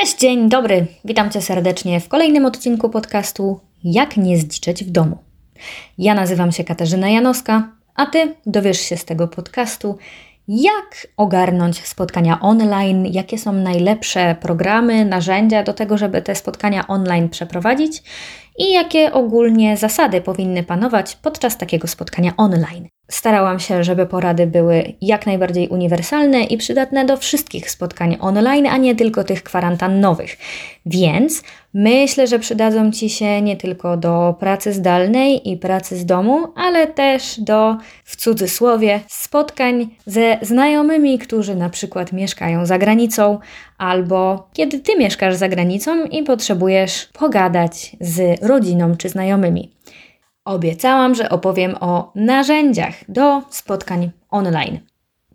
Cześć, dzień dobry. Witam Cię serdecznie w kolejnym odcinku podcastu Jak nie zdziczeć w domu. Ja nazywam się Katarzyna Janowska, a Ty dowiesz się z tego podcastu, jak ogarnąć spotkania online, jakie są najlepsze programy, narzędzia do tego, żeby te spotkania online przeprowadzić i jakie ogólnie zasady powinny panować podczas takiego spotkania online. Starałam się, żeby porady były jak najbardziej uniwersalne i przydatne do wszystkich spotkań online, a nie tylko tych kwarantannowych. Więc myślę, że przydadzą Ci się nie tylko do pracy zdalnej i pracy z domu, ale też do, w cudzysłowie, spotkań ze znajomymi, którzy na przykład mieszkają za granicą, albo kiedy Ty mieszkasz za granicą i potrzebujesz pogadać z rodziną czy znajomymi. Obiecałam, że opowiem o narzędziach do spotkań online.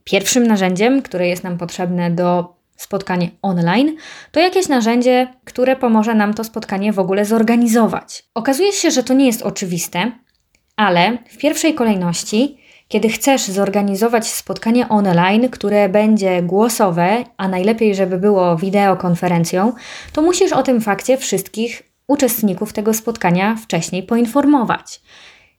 Pierwszym narzędziem, które jest nam potrzebne do spotkań online, to jakieś narzędzie, które pomoże nam to spotkanie w ogóle zorganizować. Okazuje się, że to nie jest oczywiste, ale w pierwszej kolejności, kiedy chcesz zorganizować spotkanie online, które będzie głosowe, a najlepiej, żeby było wideokonferencją, to musisz o tym fakcie wszystkich uczestników tego spotkania wcześniej poinformować.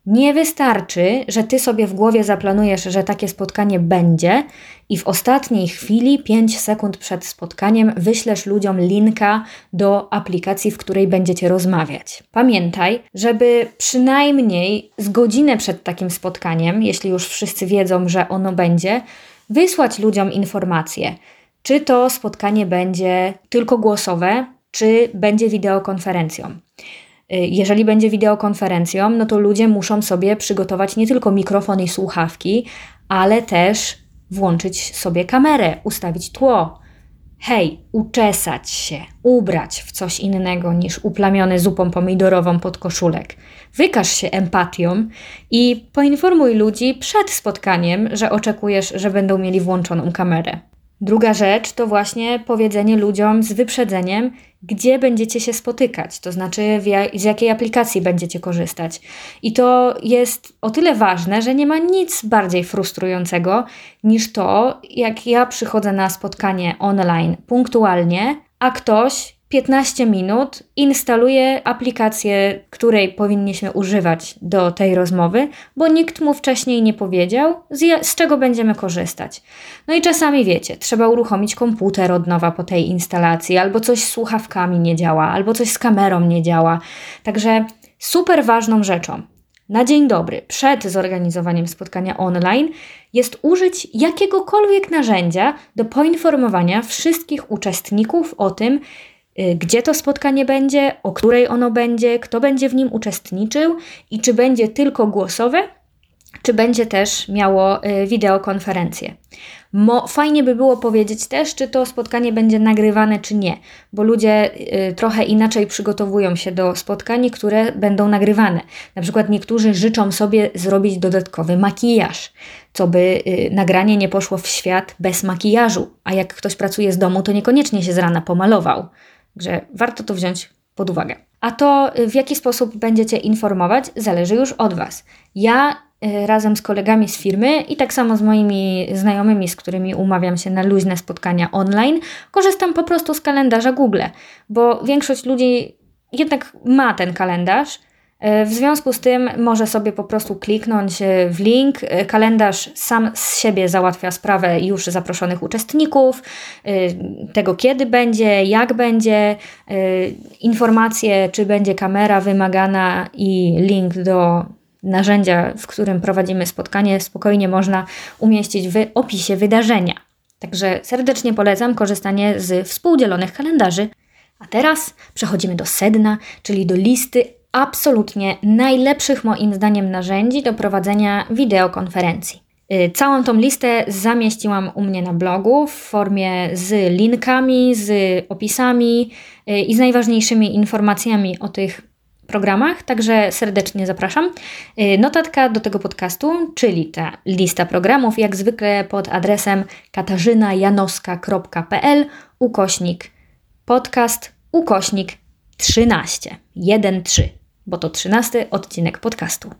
Nie wystarczy, że ty sobie w głowie zaplanujesz, że takie spotkanie będzie i w ostatniej chwili, 5 sekund przed spotkaniem, wyślesz ludziom linka do aplikacji, w której będziecie rozmawiać. Pamiętaj, żeby przynajmniej z godzinę przed takim spotkaniem, jeśli już wszyscy wiedzą, że ono będzie, wysłać ludziom informację, czy to spotkanie będzie tylko głosowe, czy będzie wideokonferencją. Y, jeżeli będzie wideokonferencją, no to ludzie muszą sobie przygotować nie tylko mikrofon i słuchawki, ale też włączyć sobie kamerę, ustawić tło. Hej, uczesać się, ubrać w coś innego niż uplamiony zupą pomidorową pod koszulek. Wykaż się empatią i poinformuj ludzi przed spotkaniem, że oczekujesz, że będą mieli włączoną kamerę. Druga rzecz to właśnie powiedzenie ludziom z wyprzedzeniem, gdzie będziecie się spotykać, to znaczy z jakiej aplikacji będziecie korzystać. I to jest o tyle ważne, że nie ma nic bardziej frustrującego niż to, jak ja przychodzę na spotkanie online punktualnie, a ktoś 15 minut instaluje aplikację, której powinniśmy używać do tej rozmowy, bo nikt mu wcześniej nie powiedział, z, z, czego będziemy korzystać. No i czasami wiecie, trzeba uruchomić komputer od nowa po tej instalacji, albo coś z słuchawkami nie działa, albo coś z kamerą nie działa. Także super ważną rzeczą na dzień dobry, przed zorganizowaniem spotkania online, jest użyć jakiegokolwiek narzędzia do poinformowania wszystkich uczestników o tym, gdzie to spotkanie będzie, o której ono będzie, kto będzie w nim uczestniczył i czy będzie tylko głosowe, czy będzie też miało y, wideokonferencję. Mo, fajnie by było powiedzieć też, czy to spotkanie będzie nagrywane, czy nie, bo ludzie y, trochę inaczej przygotowują się do spotkań, które będą nagrywane. Na przykład niektórzy życzą sobie zrobić dodatkowy makijaż, co by y, nagranie nie poszło w świat bez makijażu, a jak ktoś pracuje z domu, to niekoniecznie się z rana pomalował. Także warto to wziąć pod uwagę. A to, w jaki sposób będziecie informować, zależy już od Was. Ja y, razem z kolegami z firmy i tak samo z moimi znajomymi, z którymi umawiam się na luźne spotkania online, korzystam po prostu z kalendarza Google, bo większość ludzi jednak ma ten kalendarz w związku z tym może sobie po prostu kliknąć e, w link. E, kalendarz sam z siebie załatwia sprawę już zaproszonych uczestników, tego kiedy będzie, jak będzie, informacje, czy będzie kamera wymagana i link do narzędzia, w którym prowadzimy spotkanie, spokojnie można umieścić w opisie wydarzenia. Także serdecznie polecam korzystanie z współdzielonych kalendarzy. A teraz przechodzimy do sedna, czyli do listy absolutnie najlepszych moim zdaniem narzędzi do prowadzenia wideokonferencji. Y, całą tą listę zamieściłam u mnie na blogu w formie z linkami, z opisami y, i z najważniejszymi informacjami o tych programach, także serdecznie zapraszam. Y, notatka do tego podcastu, czyli ta lista programów, jak zwykle pod adresem katarzynajanowska.pl ukośnik podcast ukośnik 13 1 3 bo to trzynasty odcinek podcastu.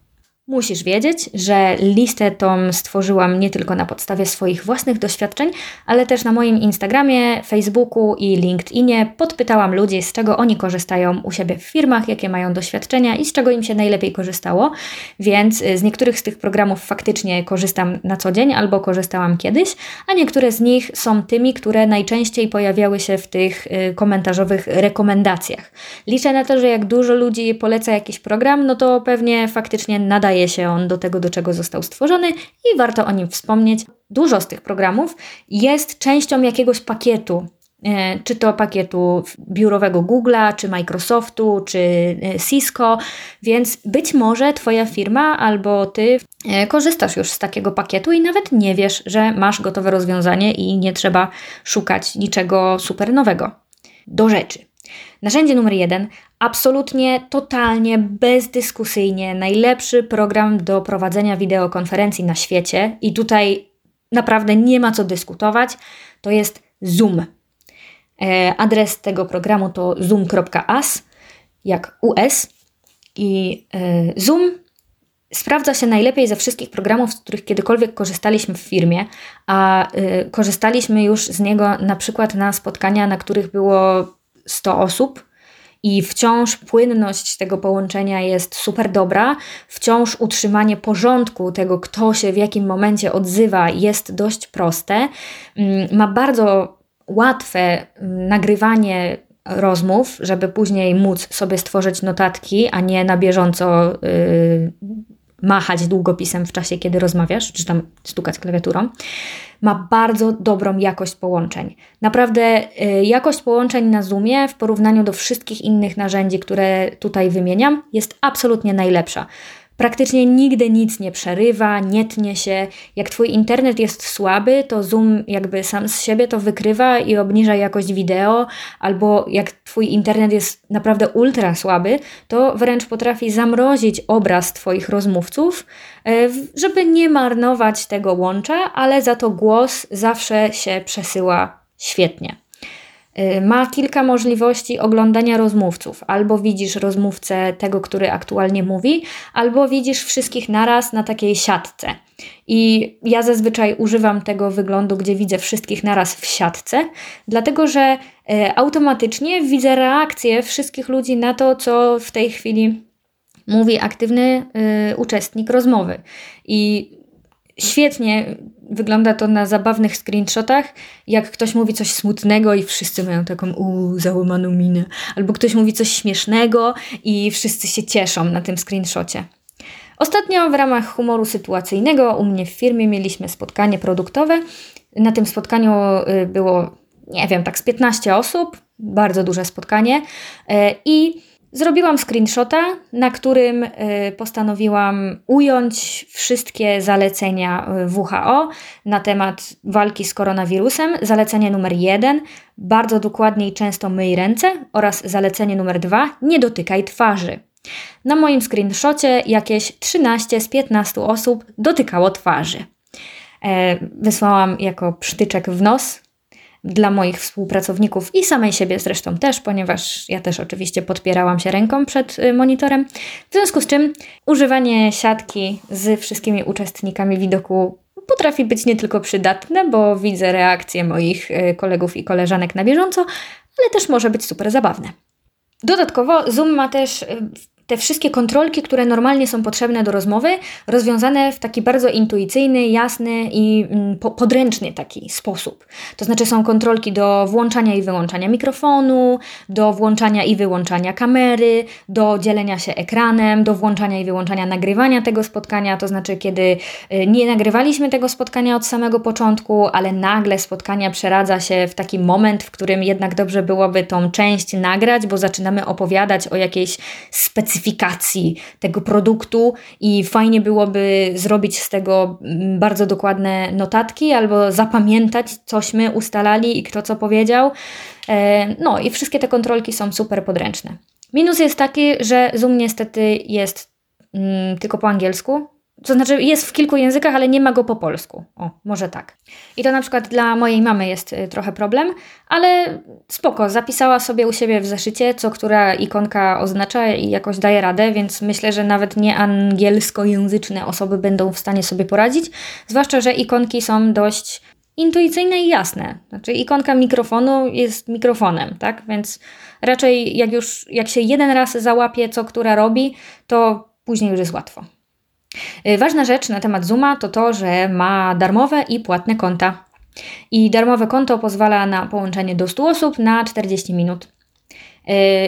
Musisz wiedzieć, że listę tą stworzyłam nie tylko na podstawie swoich własnych doświadczeń, ale też na moim Instagramie, Facebooku i LinkedInie podpytałam ludzi, z czego oni korzystają u siebie w firmach, jakie mają doświadczenia i z czego im się najlepiej korzystało. Więc y, z niektórych z tych programów faktycznie korzystam na co dzień albo korzystałam kiedyś, a niektóre z nich są tymi, które najczęściej pojawiały się w tych y, komentarzowych rekomendacjach. Liczę na to, że jak dużo ludzi poleca jakiś program, no to pewnie faktycznie nadaje nadaje się on do tego, do czego został stworzony i warto o nim wspomnieć. Dużo z tych programów jest częścią jakiegoś pakietu, e, czy to pakietu biurowego Google'a, czy Microsoftu, czy e, Cisco, więc być może Twoja firma albo Ty e, korzystasz już z takiego pakietu i nawet nie wiesz, że masz gotowe rozwiązanie i nie trzeba szukać niczego super nowego. Do rzeczy. Narzędzie numer jeden, absolutnie, totalnie, bezdyskusyjnie najlepszy program do prowadzenia wideokonferencji na świecie i tutaj naprawdę nie ma co dyskutować, to jest Zoom. E, adres tego programu to zoom.as, jak US. I e, Zoom sprawdza się najlepiej ze wszystkich programów, z których kiedykolwiek korzystaliśmy w firmie, a e, korzystaliśmy już z niego na przykład na spotkania, na których było 100 osób i wciąż płynność tego połączenia jest super dobra, wciąż utrzymanie porządku tego, kto się w jakim momencie odzywa, jest dość proste. Mm, ma bardzo łatwe mm, nagrywanie rozmów, żeby później móc sobie stworzyć notatki, a nie na bieżąco yy, machać długopisem w czasie, kiedy rozmawiasz, czy tam stukać klawiaturą ma bardzo dobrą jakość połączeń. Naprawdę y, jakość połączeń na Zoomie w porównaniu do wszystkich innych narzędzi, które tutaj wymieniam, jest absolutnie najlepsza. Praktycznie nigdy nic nie przerywa, nie tnie się. Jak Twój internet jest słaby, to Zoom jakby sam z siebie to wykrywa i obniża jakość wideo, albo jak Twój internet jest naprawdę ultra słaby, to wręcz potrafi zamrozić obraz Twoich rozmówców, e, żeby nie marnować tego łącza, ale za to głos zawsze się przesyła świetnie. Y, ma kilka możliwości oglądania rozmówców. Albo widzisz rozmówcę tego, który aktualnie mówi, albo widzisz wszystkich naraz na takiej siatce. I ja zazwyczaj używam tego wyglądu, gdzie widzę wszystkich naraz w siatce, dlatego że y, automatycznie widzę reakcję wszystkich ludzi na to, co w tej chwili mówi aktywny y, uczestnik rozmowy. I świetnie wygląda to na zabawnych screenshotach, jak ktoś mówi coś smutnego i wszyscy mają taką u załamaną minę, albo ktoś mówi coś śmiesznego i wszyscy się cieszą na tym screenshocie. Ostatnio w ramach humoru sytuacyjnego u mnie w firmie mieliśmy spotkanie produktowe. Na tym spotkaniu y, było, nie wiem, tak z 15 osób, bardzo duże spotkanie y, i Zrobiłam screenshota, na którym y, postanowiłam ująć wszystkie zalecenia y, WHO na temat walki z koronawirusem. Zalecenie numer jeden: bardzo dokładnie i często myj ręce, oraz zalecenie numer dwa: nie dotykaj twarzy. Na moim screenshocie jakieś 13 z 15 osób dotykało twarzy. E, wysłałam jako przytyczek w nos dla moich współpracowników i samej siebie zresztą też, ponieważ ja też oczywiście podpierałam się ręką przed y, monitorem. W związku z czym używanie siatki z wszystkimi uczestnikami widoku potrafi być nie tylko przydatne, bo widzę reakcje moich y, kolegów i koleżanek na bieżąco, ale też może być super zabawne. Dodatkowo Zoom ma też y, te wszystkie kontrolki, które normalnie są potrzebne do rozmowy, rozwiązane w taki bardzo intuicyjny, jasny i mm, podręczny taki sposób. To znaczy są kontrolki do włączania i wyłączania mikrofonu, do włączania i wyłączania kamery, do dzielenia się ekranem, do włączania i wyłączania nagrywania tego spotkania, to znaczy kiedy y, nie nagrywaliśmy tego spotkania od samego początku, ale nagle spotkania przeradza się w taki moment, w którym jednak dobrze byłoby tą część nagrać, bo zaczynamy opowiadać o jakiejś specyficznej specyfikacji tego produktu i fajnie byłoby zrobić z tego mm, bardzo dokładne notatki albo zapamiętać, cośmy ustalali i kto co powiedział. E, no i wszystkie te kontrolki są super podręczne. Minus jest taki, że Zoom niestety jest mm, tylko po angielsku, to znaczy jest w kilku językach, ale nie ma go po polsku. O, może tak. I to na przykład dla mojej mamy jest y, trochę problem, ale spoko, zapisała sobie u siebie w zeszycie, co która ikonka oznacza i jakoś daje radę, więc myślę, że nawet nie angielskojęzyczne osoby będą w stanie sobie poradzić, zwłaszcza, że ikonki są dość intuicyjne i jasne. Znaczy ikonka mikrofonu jest mikrofonem, tak? Więc raczej jak już, jak się jeden raz załapie, co która robi, to później już jest łatwo. Y, ważna rzecz na temat Zooma to to, że ma darmowe i płatne konta. I darmowe konto pozwala na połączenie do 100 osób na 40 minut.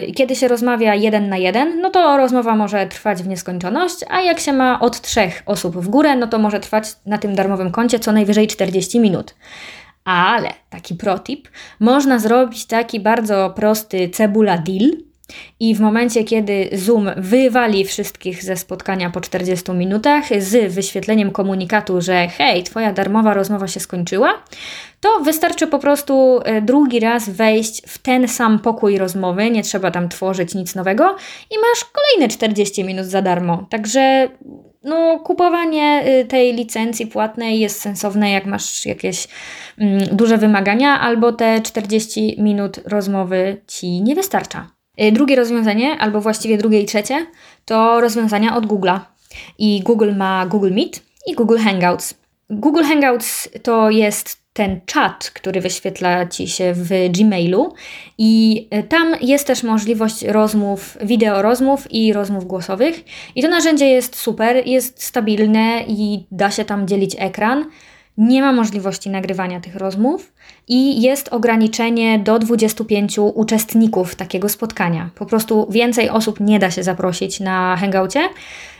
Y, kiedy się rozmawia jeden na jeden, no to rozmowa może trwać w nieskończoność, a jak się ma od trzech osób w górę, no to może trwać na tym darmowym koncie co najwyżej 40 minut. Ale taki protip, można zrobić taki bardzo prosty cebula deal, i w momencie, kiedy Zoom wywali wszystkich ze spotkania po 40 minutach z wyświetleniem komunikatu, że hej, Twoja darmowa rozmowa się skończyła, to wystarczy po prostu e, drugi raz wejść w ten sam pokój rozmowy, nie trzeba tam tworzyć nic nowego i masz kolejne 40 minut za darmo. Także no, kupowanie y, tej licencji płatnej jest sensowne, jak masz jakieś mm, duże wymagania, albo te 40 minut rozmowy ci nie wystarcza. Y, drugie rozwiązanie, albo właściwie drugie i trzecie, to rozwiązania od Google'a. I Google ma Google Meet i Google Hangouts. Google Hangouts to jest ten czat, który wyświetla ci się w Gmailu, i y, tam jest też możliwość rozmów, wideo rozmów i rozmów głosowych. I to narzędzie jest super, jest stabilne i da się tam dzielić ekran nie ma możliwości nagrywania tych rozmów i jest ograniczenie do 25 uczestników takiego spotkania. Po prostu więcej osób nie da się zaprosić na hangoucie.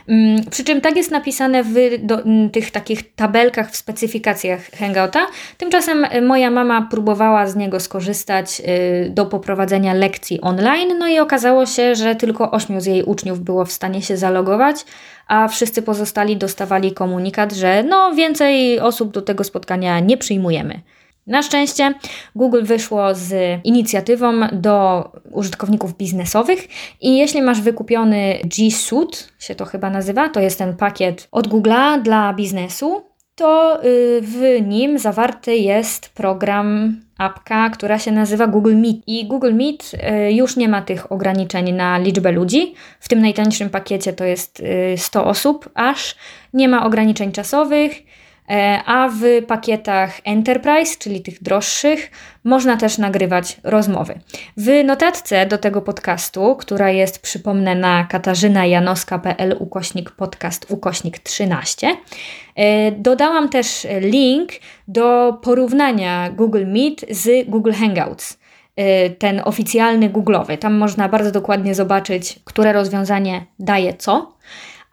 Mm, przy czym tak jest napisane w do, mm, tych takich tabelkach w specyfikacjach Hangouta. Tymczasem y, moja mama próbowała z niego skorzystać y, do poprowadzenia lekcji online, no i okazało się, że tylko ośmiu z jej uczniów było w stanie się zalogować, a wszyscy pozostali dostawali komunikat, że no więcej osób do tego spotkania nie przyjmujemy. Na szczęście Google wyszło z inicjatywą do użytkowników biznesowych i jeśli masz wykupiony G Suite, się to chyba nazywa, to jest ten pakiet od Google'a dla biznesu, to y, w nim zawarty jest program, apka, która się nazywa Google Meet. I Google Meet y, już nie ma tych ograniczeń na liczbę ludzi. W tym najtańszym pakiecie to jest 100 y, osób, aż nie ma ograniczeń czasowych a w pakietach Enterprise, czyli tych droższych, można też nagrywać rozmowy. W notatce do tego podcastu, która jest, przypomnę, na katarzynajanoska.pl ukośnik podcast ukośnik 13, e, dodałam też link do porównania Google Meet z Google Hangouts e, ten oficjalny Google'owy. Tam można bardzo dokładnie zobaczyć, które rozwiązanie daje co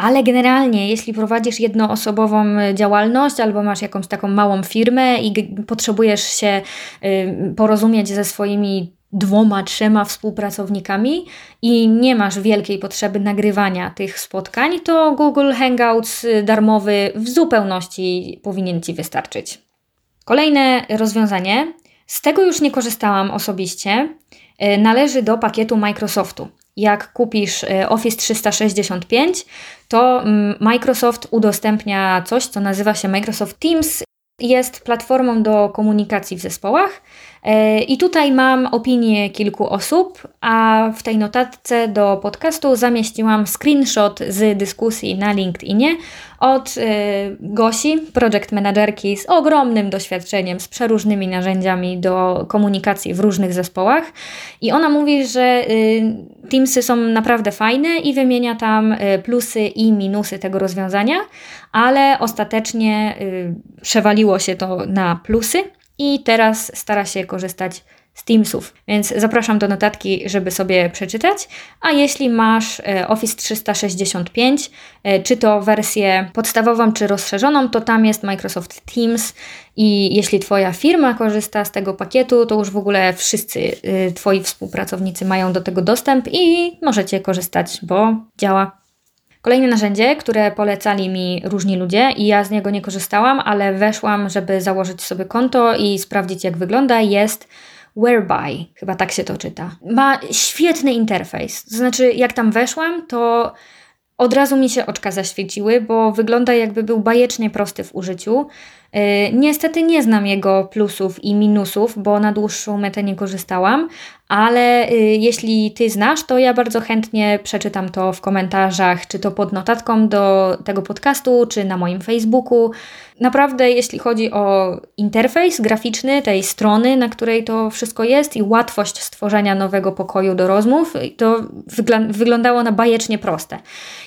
ale generalnie, jeśli prowadzisz jednoosobową e, działalność albo masz jakąś taką małą firmę i potrzebujesz się y, porozumieć ze swoimi dwoma, trzema współpracownikami i nie masz wielkiej potrzeby nagrywania tych spotkań, to Google Hangouts y, darmowy w zupełności powinien Ci wystarczyć. Kolejne rozwiązanie, z tego już nie korzystałam osobiście, y, należy do pakietu Microsoftu jak kupisz y, Office 365, to mm, Microsoft udostępnia coś, co nazywa się Microsoft Teams. Jest platformą do komunikacji w zespołach E, I tutaj mam opinię kilku osób, a w tej notatce do podcastu zamieściłam screenshot z dyskusji na LinkedInie od e, Gosi, project managerki z ogromnym doświadczeniem, z przeróżnymi narzędziami do komunikacji w różnych zespołach. I ona mówi, że y, Teamsy są naprawdę fajne i wymienia tam plusy i minusy tego rozwiązania, ale ostatecznie przewaliło się to na plusy i teraz stara się korzystać z Teamsów. Więc zapraszam do notatki, żeby sobie przeczytać. A jeśli masz e, Office 365, e, czy to wersję podstawową, czy rozszerzoną, to tam jest Microsoft Teams. I jeśli Twoja firma korzysta z tego pakietu, to już w ogóle wszyscy e, Twoi współpracownicy mają do tego dostęp i możecie korzystać, bo działa Kolejne narzędzie, które polecali mi różni ludzie i ja z niego nie korzystałam, ale weszłam, żeby założyć sobie konto i sprawdzić jak wygląda, jest Whereby, chyba tak się to czyta. Ma świetny interfejs. To znaczy, jak tam weszłam, to od razu mi się oczka zaświeciły, bo wygląda jakby był bajecznie prosty w użyciu. Y, niestety nie znam jego plusów i minusów, bo na dłuższą metę nie korzystałam, ale y, jeśli Ty znasz, to ja bardzo chętnie przeczytam to w komentarzach, czy to pod notatką do tego podcastu, czy na moim Facebooku. Naprawdę, jeśli chodzi o interfejs graficzny tej strony, na której to wszystko jest i łatwość stworzenia nowego pokoju do rozmów, to wyglądało na bajecznie proste.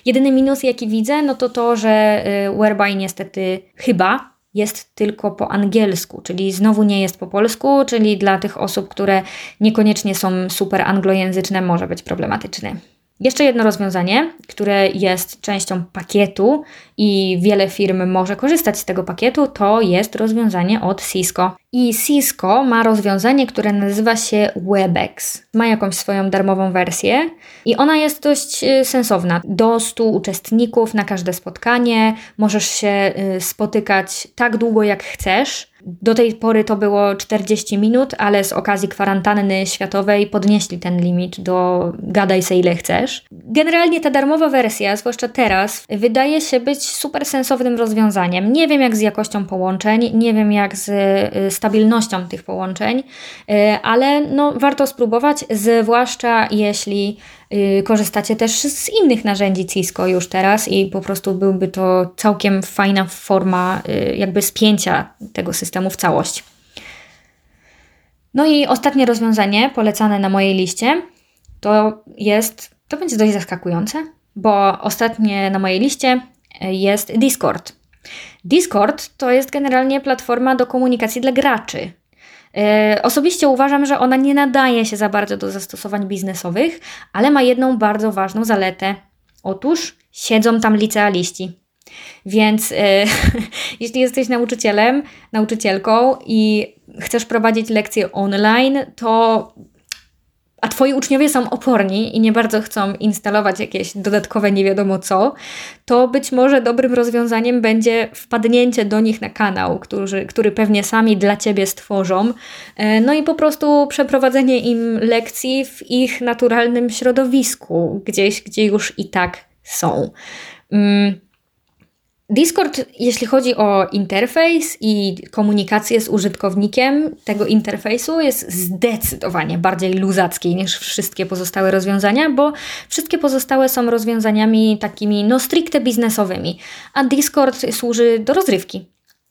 Jedyny minus, jaki widzę, no to to, że y, Whereby niestety chyba jest tylko po angielsku, czyli znowu nie jest po polsku, czyli dla tych osób, które niekoniecznie są super anglojęzyczne, może być problematyczny. Jeszcze jedno rozwiązanie, które jest częścią pakietu i wiele firm może korzystać z tego pakietu, to jest rozwiązanie od Cisco. I Cisco ma rozwiązanie, które nazywa się WebEx. Ma jakąś swoją darmową wersję i ona jest dość y, sensowna. Do 100 uczestników na każde spotkanie, możesz się y, spotykać tak długo jak chcesz do tej pory to było 40 minut, ale z okazji kwarantanny światowej podnieśli ten limit do gadaj se ile chcesz. Generalnie ta darmowa wersja, zwłaszcza teraz, wydaje się być super sensownym rozwiązaniem. Nie wiem jak z jakością połączeń, nie wiem jak z y, stabilnością tych połączeń, y, ale no, warto spróbować, zwłaszcza jeśli korzystacie też z innych narzędzi Cisco już teraz i po prostu byłby to całkiem fajna forma y, jakby spięcia tego systemu w całość. No i ostatnie rozwiązanie polecane na mojej liście to jest, to będzie dość zaskakujące, bo ostatnie na mojej liście y, jest Discord. Discord to jest generalnie platforma do komunikacji dla graczy. E, osobiście uważam, że ona nie nadaje się za bardzo do zastosowań biznesowych, ale ma jedną bardzo ważną zaletę. Otóż siedzą tam licealiści. Więc e, jeśli jesteś nauczycielem, nauczycielką i chcesz prowadzić lekcje online, to a twoi uczniowie są oporni i nie bardzo chcą instalować jakieś dodatkowe nie wiadomo co, to być może dobrym rozwiązaniem będzie wpadnięcie do nich na kanał, który, który pewnie sami dla ciebie stworzą, e, no i po prostu przeprowadzenie im lekcji w ich naturalnym środowisku, gdzieś, gdzie już i tak są. Discord, jeśli chodzi o interfejs i komunikację z użytkownikiem tego interfejsu, jest zdecydowanie bardziej luzacki niż wszystkie pozostałe rozwiązania, bo wszystkie pozostałe są rozwiązaniami takimi no stricte biznesowymi, a Discord służy do rozrywki.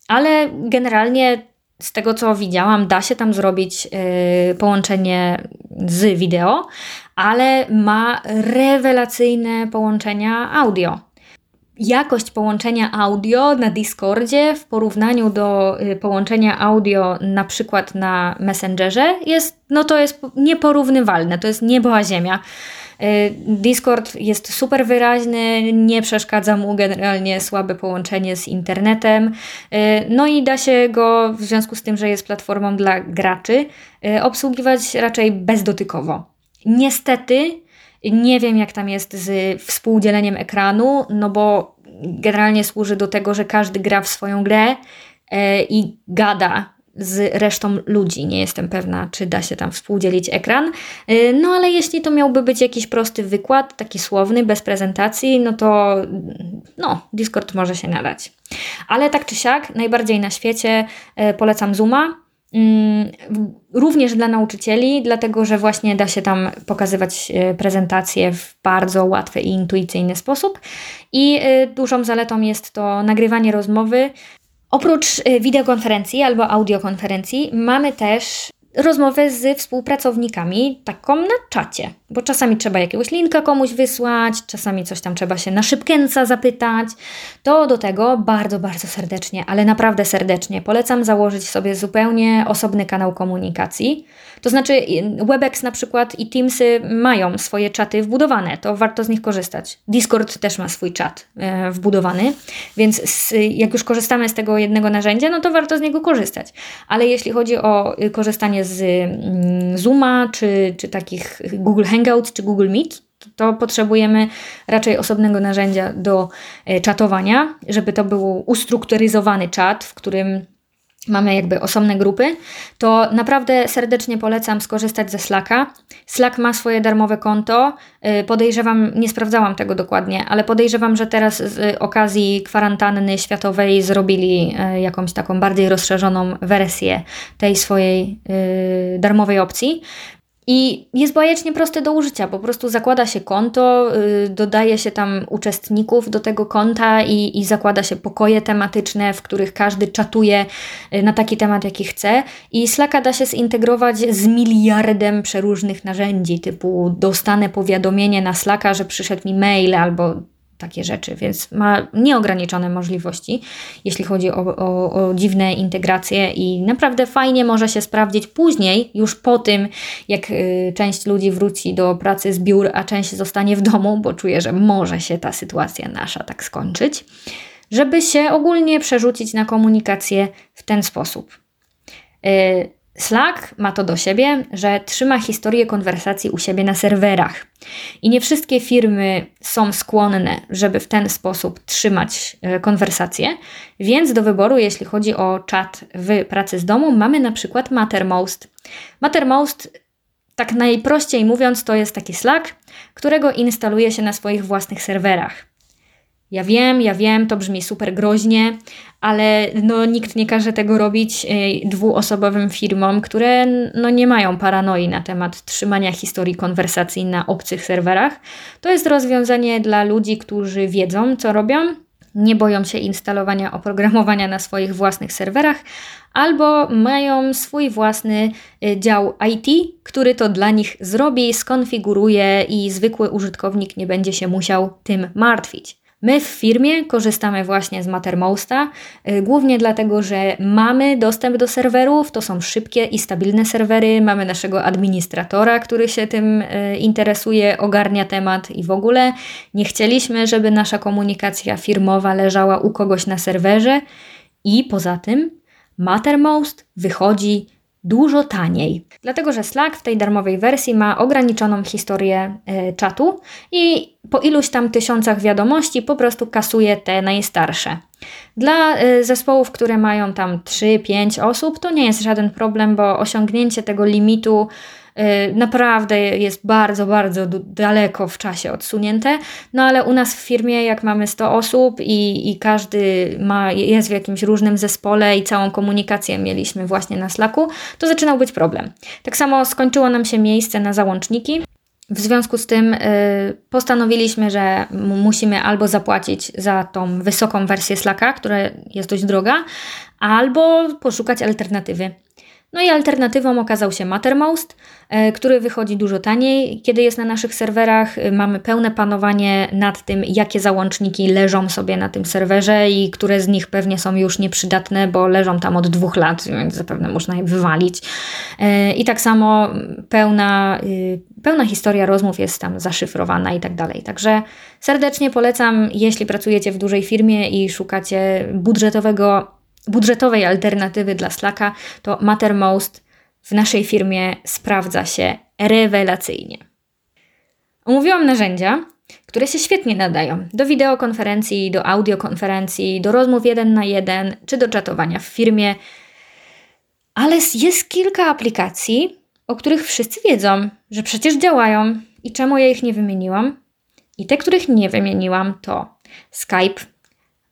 Ale generalnie z tego co widziałam, da się tam zrobić yy, połączenie z wideo, ale ma rewelacyjne połączenia audio jakość połączenia audio na Discordzie w porównaniu do y, połączenia audio na przykład na Messengerze jest, no to jest nieporównywalne, to jest niebo a ziemia. Y, Discord jest super wyraźny, nie przeszkadza mu generalnie słabe połączenie z internetem. Y, no i da się go, w związku z tym, że jest platformą dla graczy, obsługiwać raczej bezdotykowo. Niestety, nie wiem, jak tam jest z współdzieleniem ekranu, no bo generalnie służy do tego, że każdy gra w swoją grę e, i gada z resztą ludzi. Nie jestem pewna, czy da się tam współdzielić ekran. E, no ale jeśli to miałby być jakiś prosty wykład, taki słowny, bez prezentacji, no to no, Discord może się nadać. Ale tak czy siak, najbardziej na świecie e, polecam Zooma. Mm, również dla nauczycieli, dlatego że właśnie da się tam pokazywać e, prezentacje w bardzo łatwy i intuicyjny sposób. I e, dużą zaletą jest to nagrywanie rozmowy. Oprócz e, wideokonferencji albo audiokonferencji, mamy też rozmowę z współpracownikami, taką na czacie, bo czasami trzeba jakiegoś linka komuś wysłać, czasami coś tam trzeba się na szybkęca zapytać. To do tego bardzo, bardzo serdecznie, ale naprawdę serdecznie polecam założyć sobie zupełnie osobny kanał komunikacji. To znaczy, Webex na przykład i Teamsy mają swoje czaty wbudowane, to warto z nich korzystać. Discord też ma swój czat e, wbudowany, więc z, jak już korzystamy z tego jednego narzędzia, no to warto z niego korzystać. Ale jeśli chodzi o y, korzystanie z mm, Zooma, czy, czy takich Google Hangouts, czy Google Meet, to potrzebujemy raczej osobnego narzędzia do e, czatowania, żeby to był ustrukturyzowany czat, w którym mamy jakby osobne grupy, to naprawdę serdecznie polecam skorzystać ze Slacka. Slack ma swoje darmowe konto. Y, podejrzewam, nie sprawdzałam tego dokładnie, ale podejrzewam, że teraz z okazji kwarantanny światowej zrobili y, jakąś taką bardziej rozszerzoną wersję tej swojej y, darmowej opcji. I jest bajecznie prosty do użycia. Po prostu zakłada się konto, yy, dodaje się tam uczestników do tego konta i, i zakłada się pokoje tematyczne, w których każdy czatuje yy, na taki temat, jaki chce. I Slacka da się zintegrować z miliardem przeróżnych narzędzi, typu dostanę powiadomienie na Slacka, że przyszedł mi mail albo takie rzeczy, więc ma nieograniczone możliwości, jeśli chodzi o, o, o, dziwne integracje i naprawdę fajnie może się sprawdzić później, już po tym, jak y, część ludzi wróci do pracy z biur, a część zostanie w domu, bo czuję, że może się ta sytuacja nasza tak skończyć, żeby się ogólnie przerzucić na komunikację w ten sposób. Y, Slack ma to do siebie, że trzyma historię konwersacji u siebie na serwerach. I nie wszystkie firmy są skłonne, żeby w ten sposób trzymać e, konwersacje, więc do wyboru, jeśli chodzi o czat w pracy z domu, mamy na przykład Mattermost. Mattermost, tak najprościej mówiąc, to jest taki Slack, którego instaluje się na swoich własnych serwerach. Ja wiem, ja wiem, to brzmi super groźnie, ale no, nikt nie każe tego robić y, dwuosobowym firmom, które no, nie mają paranoi na temat trzymania historii konwersacji na obcych serwerach. To jest rozwiązanie dla ludzi, którzy wiedzą, co robią, nie boją się instalowania oprogramowania na swoich własnych serwerach, albo mają swój własny y, dział IT, który to dla nich zrobi, skonfiguruje i zwykły użytkownik nie będzie się musiał tym martwić. My w firmie korzystamy właśnie z Mattermosta, y, głównie dlatego, że mamy dostęp do serwerów, to są szybkie i stabilne serwery, mamy naszego administratora, który się tym y, interesuje, ogarnia temat i w ogóle. Nie chcieliśmy, żeby nasza komunikacja firmowa leżała u kogoś na serwerze. I poza tym Mattermost wychodzi dużo taniej. Dlatego, że Slack w tej darmowej wersji ma ograniczoną historię y, czatu i po iluś tam tysiącach wiadomości po prostu kasuje te najstarsze. Dla y, zespołów, które mają tam 3-5 osób, to nie jest żaden problem, bo osiągnięcie tego limitu naprawdę jest bardzo, bardzo daleko w czasie odsunięte. No ale u nas w firmie, jak mamy 100 osób i, i każdy ma, jest w jakimś różnym zespole i całą komunikację mieliśmy właśnie na Slacku, to zaczynał być problem. Tak samo skończyło nam się miejsce na załączniki. W związku z tym y, postanowiliśmy, że musimy albo zapłacić za tą wysoką wersję Slacka, która jest dość droga, albo poszukać alternatywy. No i alternatywą okazał się Mattermost, e, który wychodzi dużo taniej. Kiedy jest na naszych serwerach, e, mamy pełne panowanie nad tym, jakie załączniki leżą sobie na tym serwerze i które z nich pewnie są już nieprzydatne, bo leżą tam od dwóch lat, więc zapewne można je wywalić. E, I tak samo pełna, pełna historia rozmów jest tam zaszyfrowana i tak dalej. Także serdecznie polecam, jeśli pracujecie w dużej firmie i szukacie budżetowego budżetowej alternatywy dla Slacka, to Mattermost w naszej firmie sprawdza się rewelacyjnie. Omówiłam narzędzia, które się świetnie nadają do wideokonferencji, do audiokonferencji, do rozmów jeden na jeden czy do czatowania w firmie, ale jest kilka aplikacji, o których wszyscy wiedzą, że przecież działają i czemu ja ich nie wymieniłam. I te, których nie wymieniłam, to Skype,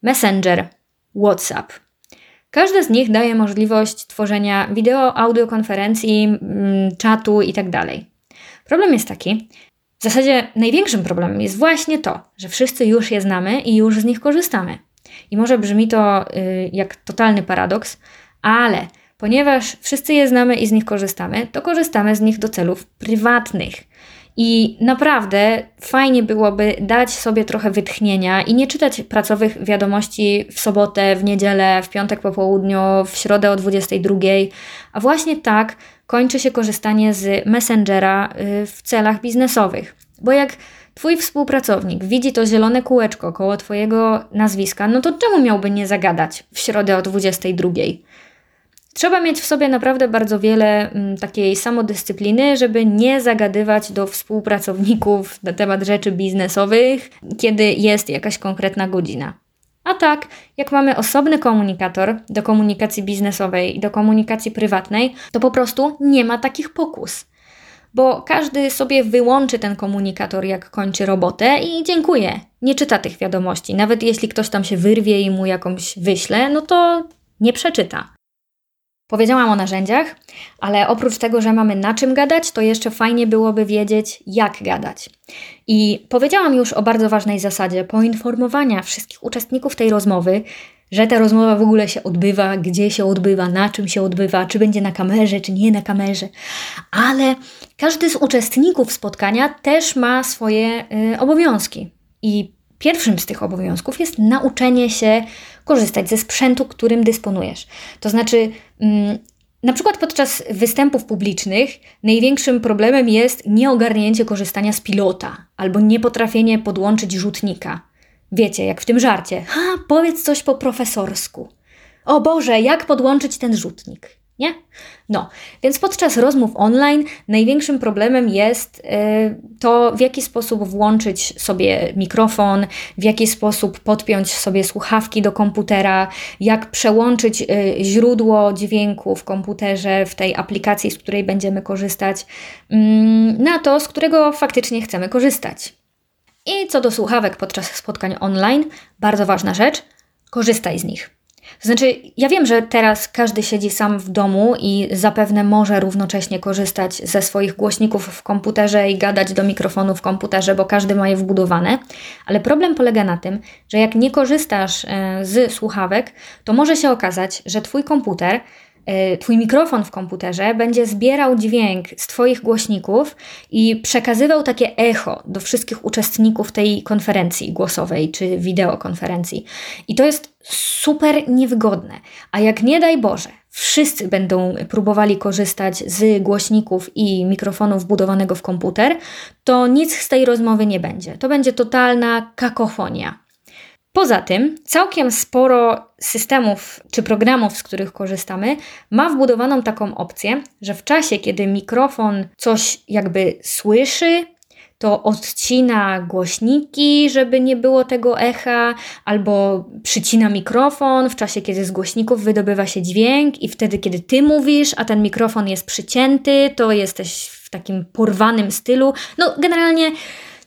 Messenger, WhatsApp. Każda z nich daje możliwość tworzenia wideo, audiokonferencji, mm, czatu itd. Tak Problem jest taki, w zasadzie największym problemem jest właśnie to, że wszyscy już je znamy i już z nich korzystamy. I może brzmi to y, jak totalny paradoks, ale ponieważ wszyscy je znamy i z nich korzystamy, to korzystamy z nich do celów prywatnych. I naprawdę fajnie byłoby dać sobie trochę wytchnienia i nie czytać pracowych wiadomości w sobotę, w niedzielę, w piątek po południu, w środę o 22, a właśnie tak kończy się korzystanie z Messengera y, w celach biznesowych. Bo jak Twój współpracownik widzi to zielone kółeczko koło Twojego nazwiska, no to czemu miałby nie zagadać w środę o 22? Trzeba mieć w sobie naprawdę bardzo wiele mm, takiej samodyscypliny, żeby nie zagadywać do współpracowników na temat rzeczy biznesowych, kiedy jest jakaś konkretna godzina. A tak, jak mamy osobny komunikator do komunikacji biznesowej i do komunikacji prywatnej, to po prostu nie ma takich pokus. Bo każdy sobie wyłączy ten komunikator, jak kończy robotę i dziękuję. Nie czyta tych wiadomości. Nawet jeśli ktoś tam się wyrwie i mu jakąś wyśle, no to nie przeczyta. Powiedziałam o narzędziach, ale oprócz tego, że mamy na czym gadać, to jeszcze fajnie byłoby wiedzieć, jak gadać. I powiedziałam już o bardzo ważnej zasadzie poinformowania wszystkich uczestników tej rozmowy, że ta rozmowa w ogóle się odbywa, gdzie się odbywa, na czym się odbywa, czy będzie na kamerze, czy nie na kamerze. Ale każdy z uczestników spotkania też ma swoje y, obowiązki. I Pierwszym z tych obowiązków jest nauczenie się korzystać ze sprzętu, którym dysponujesz. To znaczy, mm, na przykład podczas występów publicznych największym problemem jest nieogarnięcie korzystania z pilota albo niepotrafienie podłączyć rzutnika. Wiecie, jak w tym żarcie. Ha, powiedz coś po profesorsku. O Boże, jak podłączyć ten rzutnik? Nie? No, więc podczas rozmów online największym problemem jest y, to, w jaki sposób włączyć sobie mikrofon, w jaki sposób podpiąć sobie słuchawki do komputera, jak przełączyć y, źródło dźwięku w komputerze, w tej aplikacji, z której będziemy korzystać, y, na to, z którego faktycznie chcemy korzystać. I co do słuchawek podczas spotkań online, bardzo ważna rzecz, korzystaj z nich. Znaczy, ja wiem, że teraz każdy siedzi sam w domu i zapewne może równocześnie korzystać ze swoich głośników w komputerze i gadać do mikrofonu w komputerze, bo każdy ma je wbudowane, ale problem polega na tym, że jak nie korzystasz e, z słuchawek, to może się okazać, że Twój komputer twój mikrofon w komputerze będzie zbierał dźwięk z Twoich głośników i przekazywał takie echo do wszystkich uczestników tej konferencji głosowej czy wideokonferencji. I to jest super niewygodne. A jak nie daj Boże, wszyscy będą próbowali korzystać z głośników i mikrofonu wbudowanego w komputer, to nic z tej rozmowy nie będzie. To będzie totalna kakofonia. Poza tym, całkiem sporo systemów czy programów, z których korzystamy, ma wbudowaną taką opcję, że w czasie, kiedy mikrofon coś jakby słyszy, to odcina głośniki, żeby nie było tego echa, albo przycina mikrofon w czasie, kiedy z głośników wydobywa się dźwięk, i wtedy, kiedy ty mówisz, a ten mikrofon jest przycięty, to jesteś w takim porwanym stylu. No, generalnie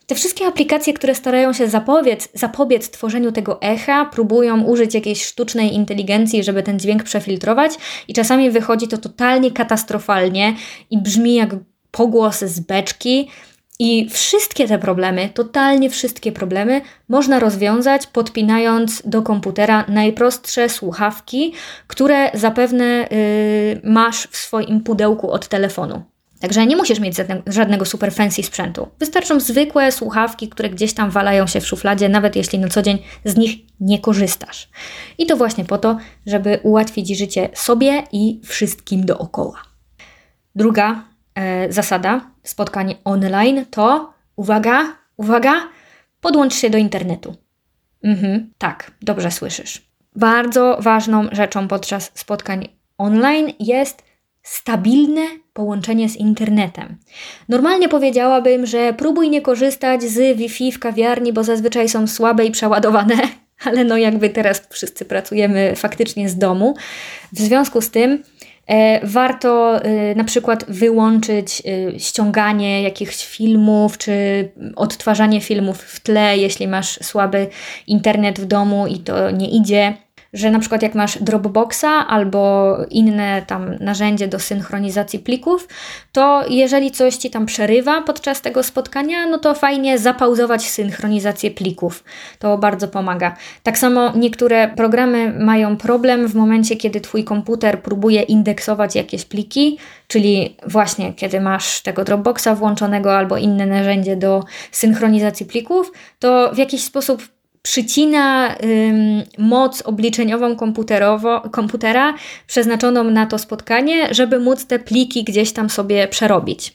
te wszystkie aplikacje, które starają się zapobiec, zapobiec tworzeniu tego echa, próbują użyć jakiejś sztucznej inteligencji, żeby ten dźwięk przefiltrować, i czasami wychodzi to totalnie katastrofalnie i brzmi jak pogłos z beczki. I wszystkie te problemy, totalnie wszystkie problemy, można rozwiązać podpinając do komputera najprostsze słuchawki, które zapewne yy, masz w swoim pudełku od telefonu. Także nie musisz mieć żadnego super fancy sprzętu. Wystarczą zwykłe słuchawki, które gdzieś tam walają się w szufladzie, nawet jeśli na co dzień z nich nie korzystasz. I to właśnie po to, żeby ułatwić życie sobie i wszystkim dookoła. Druga e, zasada spotkań online to uwaga, uwaga, podłącz się do internetu. Mhm, tak, dobrze słyszysz. Bardzo ważną rzeczą podczas spotkań online jest stabilne połączenie z internetem. Normalnie powiedziałabym, że próbuj nie korzystać z Wi-Fi w kawiarni, bo zazwyczaj są słabe i przeładowane, ale no jakby teraz wszyscy pracujemy faktycznie z domu. W związku z tym e, warto e, na przykład wyłączyć e, ściąganie jakichś filmów czy odtwarzanie filmów w tle, jeśli masz słaby internet w domu i to nie idzie że na przykład jak masz Dropboxa albo inne tam narzędzie do synchronizacji plików, to jeżeli coś Ci tam przerywa podczas tego spotkania, no to fajnie zapauzować synchronizację plików. To bardzo pomaga. Tak samo niektóre programy mają problem w momencie, kiedy Twój komputer próbuje indeksować jakieś pliki, czyli właśnie kiedy masz tego Dropboxa włączonego albo inne narzędzie do synchronizacji plików, to w jakiś sposób przycina ym, moc obliczeniową komputera przeznaczoną na to spotkanie, żeby móc te pliki gdzieś tam sobie przerobić.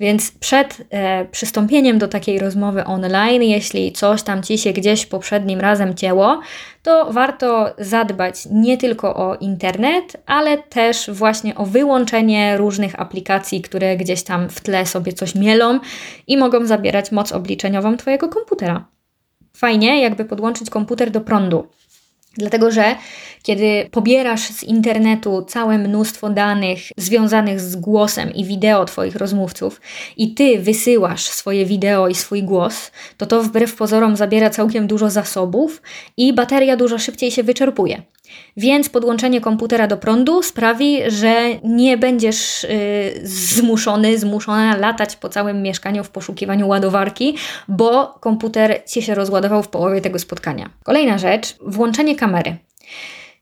Więc przed e, przystąpieniem do takiej rozmowy online, jeśli coś tam ci się gdzieś poprzednim razem cięło, to warto zadbać nie tylko o internet, ale też właśnie o wyłączenie różnych aplikacji, które gdzieś tam w tle sobie coś mielą i mogą zabierać moc obliczeniową Twojego komputera. Fajnie, jakby podłączyć komputer do prądu. Dlatego, że kiedy pobierasz z internetu całe mnóstwo danych związanych z głosem i wideo Twoich rozmówców i Ty wysyłasz swoje wideo i swój głos, to to wbrew pozorom zabiera całkiem dużo zasobów i bateria dużo szybciej się wyczerpuje. Więc podłączenie komputera do prądu sprawi, że nie będziesz yy, zmuszony, zmuszona latać po całym mieszkaniu w poszukiwaniu ładowarki, bo komputer ci się rozładował w połowie tego spotkania. Kolejna rzecz, włączenie kamery.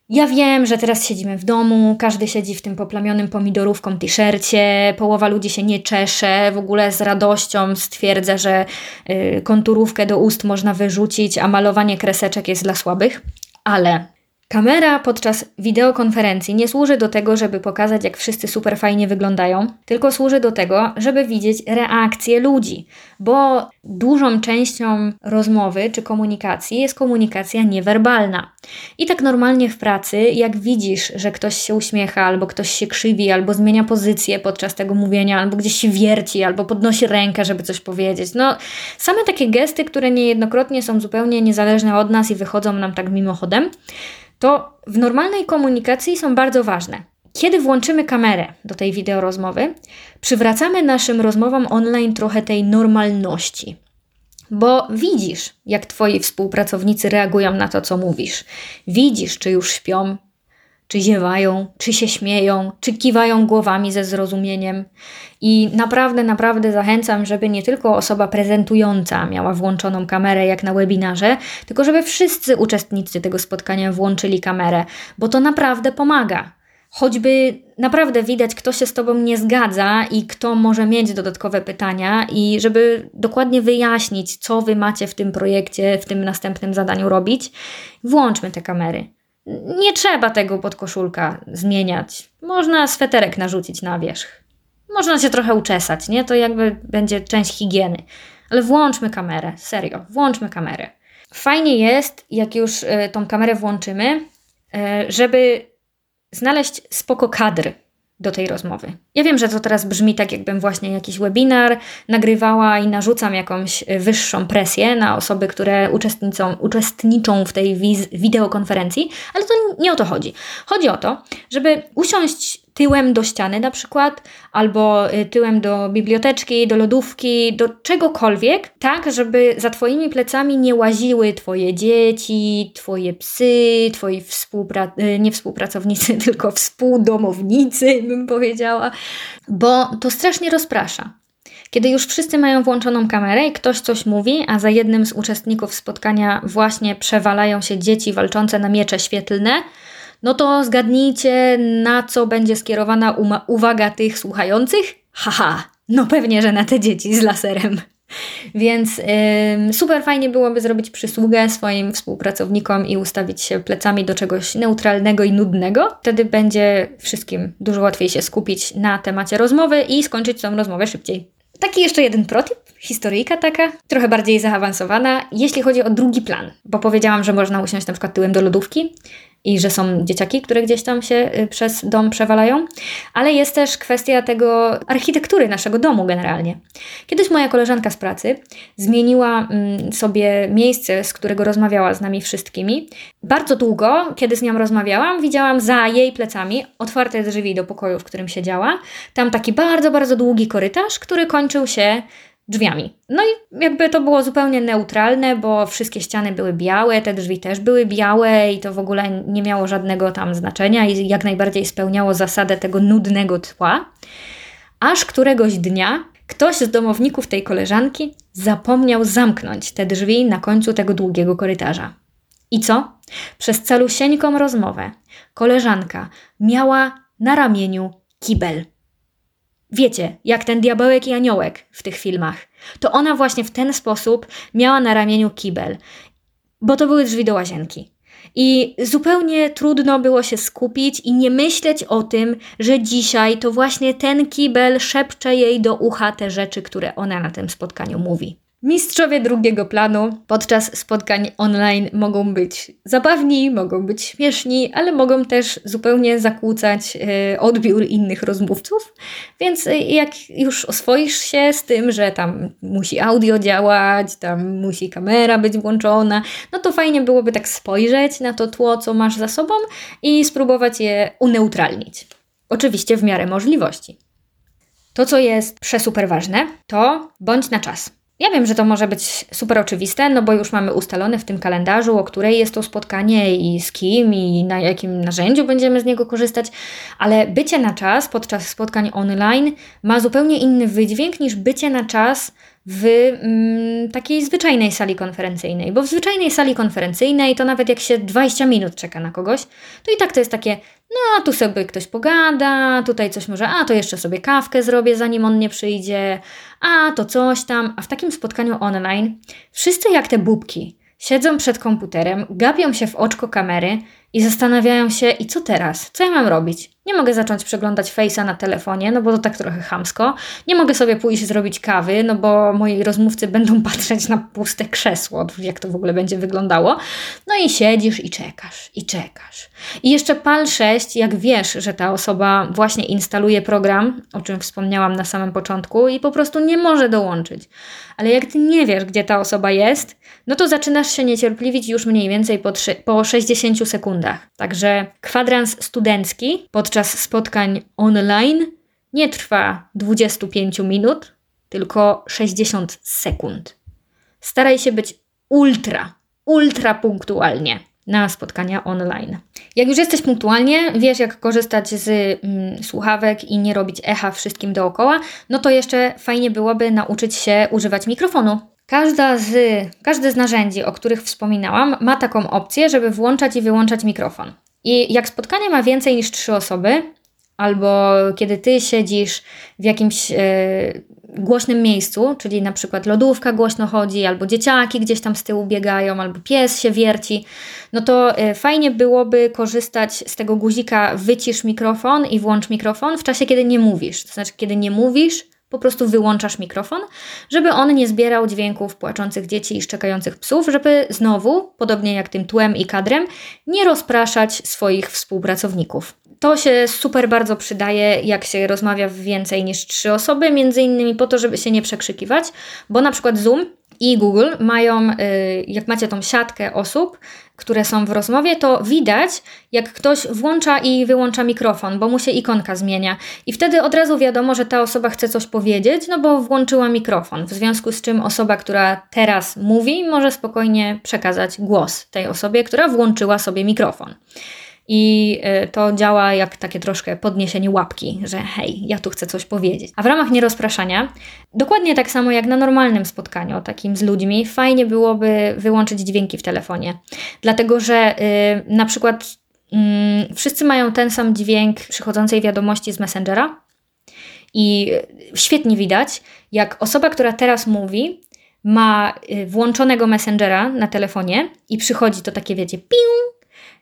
Ja wiem, że teraz siedzimy w domu, każdy siedzi w tym poplamionym pomidorówką t-shircie, połowa ludzi się nie czesze, w ogóle z radością stwierdza, że y, konturówkę do ust można wyrzucić, a malowanie kreseczek jest dla słabych. Ale Kamera podczas wideokonferencji nie służy do tego, żeby pokazać, jak wszyscy super fajnie wyglądają, tylko służy do tego, żeby widzieć reakcje ludzi, bo dużą częścią rozmowy czy komunikacji jest komunikacja niewerbalna. I tak normalnie w pracy, jak widzisz, że ktoś się uśmiecha, albo ktoś się krzywi, albo zmienia pozycję podczas tego mówienia, albo gdzieś się wierci, albo podnosi rękę, żeby coś powiedzieć. No, same takie gesty, które niejednokrotnie są zupełnie niezależne od nas i wychodzą nam tak mimochodem to w normalnej komunikacji są bardzo ważne. Kiedy włączymy kamerę do tej wideorozmowy, przywracamy naszym rozmowom online trochę tej normalności. Bo widzisz, jak twoi współpracownicy reagują na to, co mówisz. Widzisz, czy już śpią, czy ziewają, czy się śmieją, czy kiwają głowami ze zrozumieniem. I naprawdę, naprawdę zachęcam, żeby nie tylko osoba prezentująca miała włączoną kamerę jak na webinarze, tylko żeby wszyscy uczestnicy tego spotkania włączyli kamerę, bo to naprawdę pomaga. Choćby naprawdę widać, kto się z Tobą nie zgadza i kto może mieć dodatkowe pytania, i żeby dokładnie wyjaśnić, co Wy macie w tym projekcie, w tym następnym zadaniu robić, włączmy te kamery. Nie trzeba tego podkoszulka zmieniać. Można sweterek narzucić na wierzch. Można się trochę uczesać, nie? To jakby będzie część higieny. Ale włączmy kamerę, serio, włączmy kamerę. Fajnie jest, jak już y, tą kamerę włączymy, y, żeby znaleźć spoko kadr do tej rozmowy. Ja wiem, że to teraz brzmi tak, jakbym właśnie jakiś webinar nagrywała i narzucam jakąś y, wyższą presję na osoby, które uczestniczą, uczestniczą w tej wideokonferencji, ale to nie o to chodzi. Chodzi o to, żeby usiąść tyłem do ściany na przykład, albo y, tyłem do biblioteczki, do lodówki, do czegokolwiek, tak, żeby za Twoimi plecami nie łaziły Twoje dzieci, Twoje psy, Twoi współpra y, nie współpracownicy, tylko współdomownicy, bym powiedziała, bo to strasznie rozprasza. Kiedy już wszyscy mają włączoną kamerę i ktoś coś mówi, a za jednym z uczestników spotkania właśnie przewalają się dzieci walczące na miecze świetlne, no to zgadnijcie, na co będzie skierowana uwaga tych słuchających? Haha, no pewnie, że na te dzieci z laserem. Więc yy, super fajnie byłoby zrobić przysługę swoim współpracownikom i ustawić się plecami do czegoś neutralnego i nudnego. Wtedy będzie wszystkim dużo łatwiej się skupić na temacie rozmowy i skończyć tą rozmowę szybciej. Taki jeszcze jeden protip, historyjka taka, trochę bardziej zaawansowana, jeśli chodzi o drugi plan, bo powiedziałam, że można usiąść na przykład tyłem do lodówki i że są dzieciaki, które gdzieś tam się y, przez dom przewalają, ale jest też kwestia tego architektury naszego domu generalnie. Kiedyś moja koleżanka z pracy zmieniła mm, sobie miejsce, z którego rozmawiała z nami wszystkimi. Bardzo długo, kiedy z nią rozmawiałam, widziałam za jej plecami otwarte drzwi do pokoju, w którym siedziała. Tam taki bardzo, bardzo długi korytarz, który kończył się drzwiami. No i jakby to było zupełnie neutralne, bo wszystkie ściany były białe, te drzwi też były białe i to w ogóle nie miało żadnego tam znaczenia i jak najbardziej spełniało zasadę tego nudnego tła. Aż któregoś dnia ktoś z domowników tej koleżanki zapomniał zamknąć te drzwi na końcu tego długiego korytarza. I co? Przez calusieńką rozmowę koleżanka miała na ramieniu kibel. Wiecie, jak ten diabełek i aniołek w tych filmach. To ona właśnie w ten sposób miała na ramieniu kibel, bo to były drzwi do łazienki. I zupełnie trudno było się skupić i nie myśleć o tym, że dzisiaj to właśnie ten kibel szepcze jej do ucha te rzeczy, które ona na tym spotkaniu mówi. Mistrzowie drugiego planu podczas spotkań online mogą być zabawni, mogą być śmieszni, ale mogą też zupełnie zakłócać y, odbiór innych rozmówców. Więc y, jak już oswoisz się z tym, że tam musi audio działać, tam musi kamera być włączona, no to fajnie byłoby tak spojrzeć na to tło, co masz za sobą i spróbować je uneutralnić. Oczywiście w miarę możliwości. To, co jest przesuper ważne, to bądź na czas. Ja wiem, że to może być super oczywiste, no bo już mamy ustalone w tym kalendarzu, o której jest to spotkanie i z kim i na jakim narzędziu będziemy z niego korzystać, ale bycie na czas podczas spotkań online ma zupełnie inny wydźwięk niż bycie na czas w mm, takiej zwyczajnej sali konferencyjnej. Bo w zwyczajnej sali konferencyjnej to nawet jak się 20 minut czeka na kogoś, to i tak to jest takie, no tu sobie ktoś pogada, tutaj coś może, a to jeszcze sobie kawkę zrobię zanim on nie przyjdzie, a to coś tam. A w takim spotkaniu online wszyscy jak te bubki siedzą przed komputerem, gapią się w oczko kamery i zastanawiają się, i co teraz? Co ja mam robić? Nie mogę zacząć przeglądać Face'a na telefonie, no bo to tak trochę chamsko. Nie mogę sobie pójść zrobić kawy, no bo moi rozmówcy będą patrzeć na puste krzesło, jak to w ogóle będzie wyglądało. No i siedzisz i czekasz, i czekasz. I jeszcze pal 6, jak wiesz, że ta osoba właśnie instaluje program, o czym wspomniałam na samym początku, i po prostu nie może dołączyć. Ale jak ty nie wiesz, gdzie ta osoba jest, no to zaczynasz się niecierpliwić już mniej więcej po, 3, po 60 sekundach. Także kwadrans studencki podczas spotkań online nie trwa 25 minut, tylko 60 sekund. Staraj się być ultra, ultra punktualnie na spotkania online. Jak już jesteś punktualnie, wiesz jak korzystać z mm, słuchawek i nie robić echa wszystkim dookoła, no to jeszcze fajnie byłoby nauczyć się używać mikrofonu. Każda z, każde z narzędzi, o których wspominałam, ma taką opcję, żeby włączać i wyłączać mikrofon. I jak spotkanie ma więcej niż trzy osoby, albo kiedy ty siedzisz w jakimś e, głośnym miejscu, czyli na przykład lodówka głośno chodzi, albo dzieciaki gdzieś tam z tyłu biegają, albo pies się wierci, no to e, fajnie byłoby korzystać z tego guzika wycisz mikrofon i włącz mikrofon w czasie, kiedy nie mówisz. To znaczy, kiedy nie mówisz, po prostu wyłączasz mikrofon, żeby on nie zbierał dźwięków płaczących dzieci i szczekających psów, żeby znowu, podobnie jak tym tłem i kadrem, nie rozpraszać swoich współpracowników. To się super bardzo przydaje, jak się rozmawia w więcej niż trzy osoby, między innymi po to, żeby się nie przekrzykiwać, bo na przykład Zoom i Google mają, y, jak macie tą siatkę osób, które są w rozmowie, to widać, jak ktoś włącza i wyłącza mikrofon, bo mu się ikonka zmienia. I wtedy od razu wiadomo, że ta osoba chce coś powiedzieć, no bo włączyła mikrofon. W związku z czym osoba, która teraz mówi, może spokojnie przekazać głos tej osobie, która włączyła sobie mikrofon. I e, to działa jak takie troszkę podniesienie łapki, że hej, ja tu chcę coś powiedzieć. A w ramach nierozpraszania, dokładnie tak samo jak na normalnym spotkaniu, takim z ludźmi, fajnie byłoby wyłączyć dźwięki w telefonie. Dlatego, że yy, na przykład yy, wszyscy mają ten sam dźwięk przychodzącej wiadomości z Messengera. I świetnie widać, jak osoba, która teraz mówi, ma y, włączonego Messengera na telefonie i przychodzi to takie, wiecie, piu,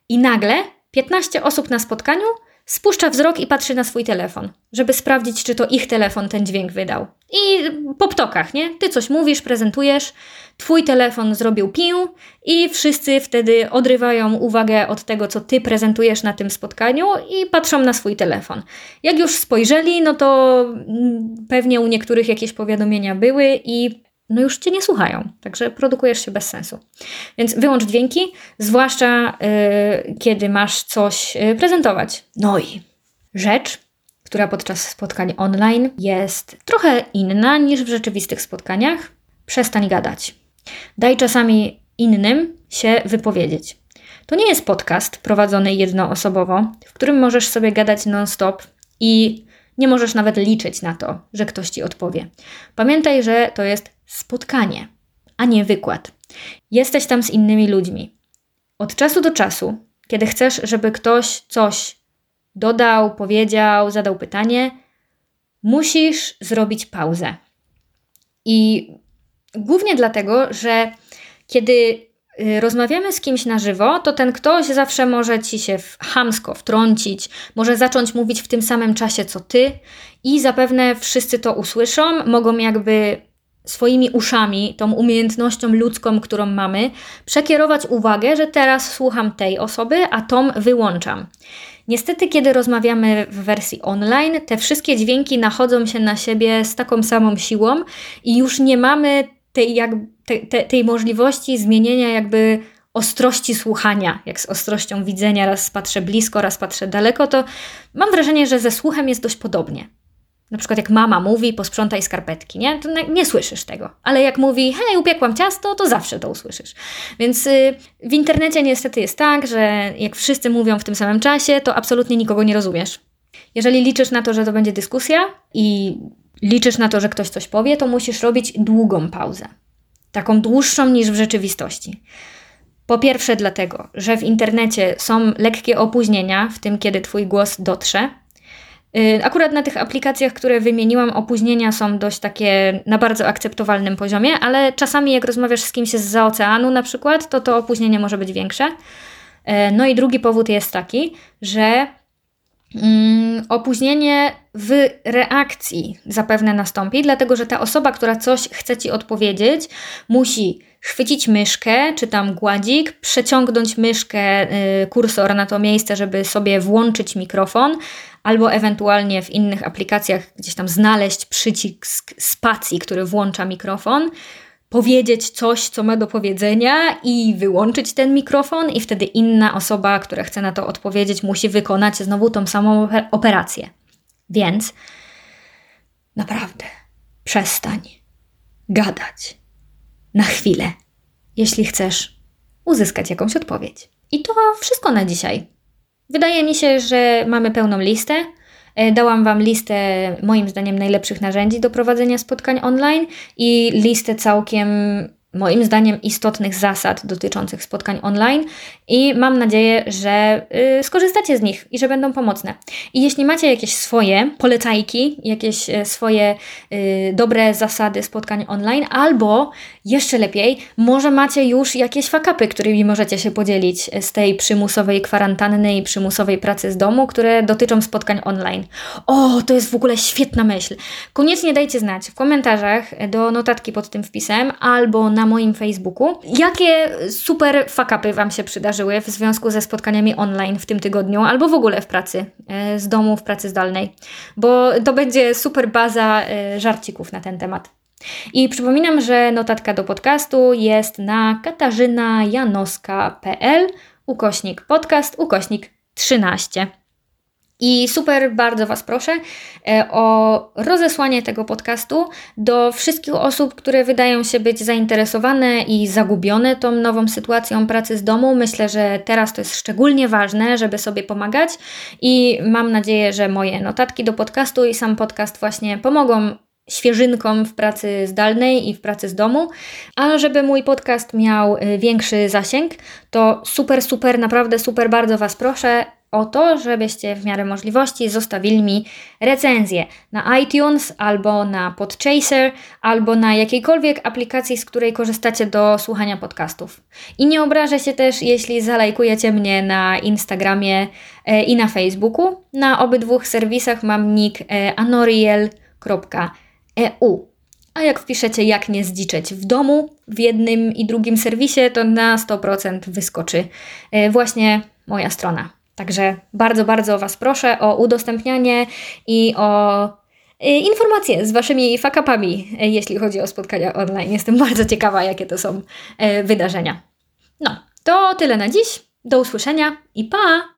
i nagle 15 osób na spotkaniu spuszcza wzrok i patrzy na swój telefon, żeby sprawdzić, czy to ich telefon ten dźwięk wydał. I po ptokach, nie? Ty coś mówisz, prezentujesz, twój telefon zrobił pił i wszyscy wtedy odrywają uwagę od tego, co ty prezentujesz na tym spotkaniu i patrzą na swój telefon. Jak już spojrzeli, no to mm, pewnie u niektórych jakieś powiadomienia były i no już cię nie słuchają, także produkujesz się bez sensu. Więc wyłącz dźwięki, zwłaszcza yy, kiedy masz coś yy, prezentować. No i rzecz, która podczas spotkań online jest trochę inna niż w rzeczywistych spotkaniach. Przestań gadać. Daj czasami innym się wypowiedzieć. To nie jest podcast prowadzony jednoosobowo, w którym możesz sobie gadać non-stop i nie możesz nawet liczyć na to, że ktoś ci odpowie. Pamiętaj, że to jest spotkanie, a nie wykład. Jesteś tam z innymi ludźmi. Od czasu do czasu, kiedy chcesz, żeby ktoś coś dodał, powiedział, zadał pytanie, musisz zrobić pauzę. I głównie dlatego, że kiedy y, rozmawiamy z kimś na żywo, to ten ktoś zawsze może ci się hamsko wtrącić, może zacząć mówić w tym samym czasie co ty i zapewne wszyscy to usłyszą, mogą jakby swoimi uszami, tą umiejętnością ludzką, którą mamy, przekierować uwagę, że teraz słucham tej osoby, a tą wyłączam. Niestety, kiedy rozmawiamy w wersji online, te wszystkie dźwięki nachodzą się na siebie z taką samą siłą i już nie mamy tej, jak, te, te, tej możliwości zmienienia jakby ostrości słuchania, jak z ostrością widzenia, raz patrzę blisko, raz patrzę daleko, to mam wrażenie, że ze słuchem jest dość podobnie. Na przykład jak mama mówi, posprzątaj skarpetki, nie? To nie słyszysz tego. Ale jak mówi, hej, upiekłam ciasto, to zawsze to usłyszysz. Więc y, w internecie niestety jest tak, że jak wszyscy mówią w tym samym czasie, to absolutnie nikogo nie rozumiesz. Jeżeli liczysz na to, że to będzie dyskusja i liczysz na to, że ktoś coś powie, to musisz robić długą pauzę. Taką dłuższą niż w rzeczywistości. Po pierwsze, dlatego, że w internecie są lekkie opóźnienia w tym, kiedy Twój głos dotrze. Y, akurat na tych aplikacjach, które wymieniłam, opóźnienia są dość takie na bardzo akceptowalnym poziomie, ale czasami jak rozmawiasz z kimś z oceanu na przykład, to to opóźnienie może być większe. Y, no i drugi powód jest taki, że mm, opóźnienie w reakcji zapewne nastąpi, dlatego że ta osoba, która coś chce ci odpowiedzieć, musi chwycić myszkę, czy tam gładzik, przeciągnąć myszkę, y, kursor na to miejsce, żeby sobie włączyć mikrofon, albo ewentualnie w innych aplikacjach gdzieś tam znaleźć przycisk spacji, który włącza mikrofon, powiedzieć coś, co ma do powiedzenia i wyłączyć ten mikrofon, i wtedy inna osoba, która chce na to odpowiedzieć, musi wykonać znowu tą samą operację. Więc naprawdę przestań gadać na chwilę, jeśli chcesz uzyskać jakąś odpowiedź. I to wszystko na dzisiaj. Wydaje mi się, że mamy pełną listę. E, dałam Wam listę, moim zdaniem, najlepszych narzędzi do prowadzenia spotkań online i listę całkiem moim zdaniem istotnych zasad dotyczących spotkań online i mam nadzieję, że y, skorzystacie z nich i że będą pomocne. I jeśli macie jakieś swoje polecajki, jakieś y, swoje y, dobre zasady spotkań online, albo jeszcze lepiej, może macie już jakieś fakapy, którymi możecie się podzielić z tej przymusowej kwarantanny i przymusowej pracy z domu, które dotyczą spotkań online. O, to jest w ogóle świetna myśl. Koniecznie dajcie znać w komentarzach do notatki pod tym wpisem albo na moim Facebooku, jakie super fakapy Wam się przydarzyły w związku ze spotkaniami online w tym tygodniu albo w ogóle w pracy e, z domu, w pracy zdalnej, bo to będzie super baza e, żarcików na ten temat. I przypominam, że notatka do podcastu jest na katarzynajanoska.pl ukośnik podcast ukośnik 13. I super bardzo Was proszę e, o rozesłanie tego podcastu do wszystkich osób, które wydają się być zainteresowane i zagubione tą nową sytuacją pracy z domu. Myślę, że teraz to jest szczególnie ważne, żeby sobie pomagać i mam nadzieję, że moje notatki do podcastu i sam podcast właśnie pomogą świeżynką w pracy zdalnej i w pracy z domu. A żeby mój podcast miał y, większy zasięg, to super, super, naprawdę super bardzo Was proszę o to, żebyście w miarę możliwości zostawili mi recenzję na iTunes albo na Podchaser albo na jakiejkolwiek aplikacji, z której korzystacie do słuchania podcastów. I nie obrażę się też, jeśli zalajkujecie mnie na Instagramie e, i na Facebooku. Na obydwu serwisach mam nick e, anoriel.eu. A jak wpiszecie jak nie zdziczeć w domu w jednym i drugim serwisie, to na 100% wyskoczy e, właśnie moja strona. Także bardzo, bardzo Was proszę o udostępnianie i o y, informacje z Waszymi fakapami, y, jeśli chodzi o spotkania online. Jestem bardzo ciekawa, jakie to są wydarzenia. No, to tyle na dziś. Do usłyszenia i pa!